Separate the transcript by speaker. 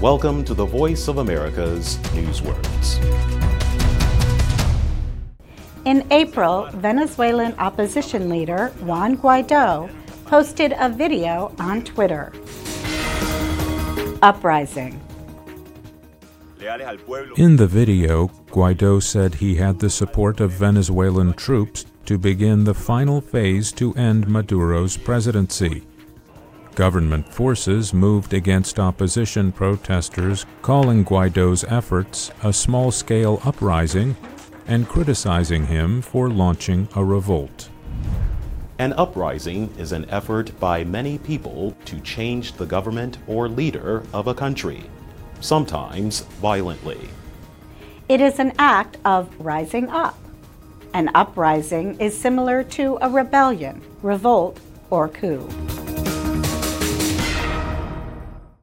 Speaker 1: Welcome to the Voice of America's Newswords.
Speaker 2: In April, Venezuelan opposition leader Juan Guaido posted a video on Twitter. Uprising.
Speaker 3: In the video, Guaido said he had the support of Venezuelan troops to begin the final phase to end Maduro's presidency. Government forces moved against opposition protesters, calling Guaido's efforts a small scale uprising and criticizing him for launching a revolt.
Speaker 1: An uprising is an effort by many people to change the government or leader of a country sometimes violently.
Speaker 2: It is an act of rising up. An uprising is similar to a rebellion, revolt, or coup.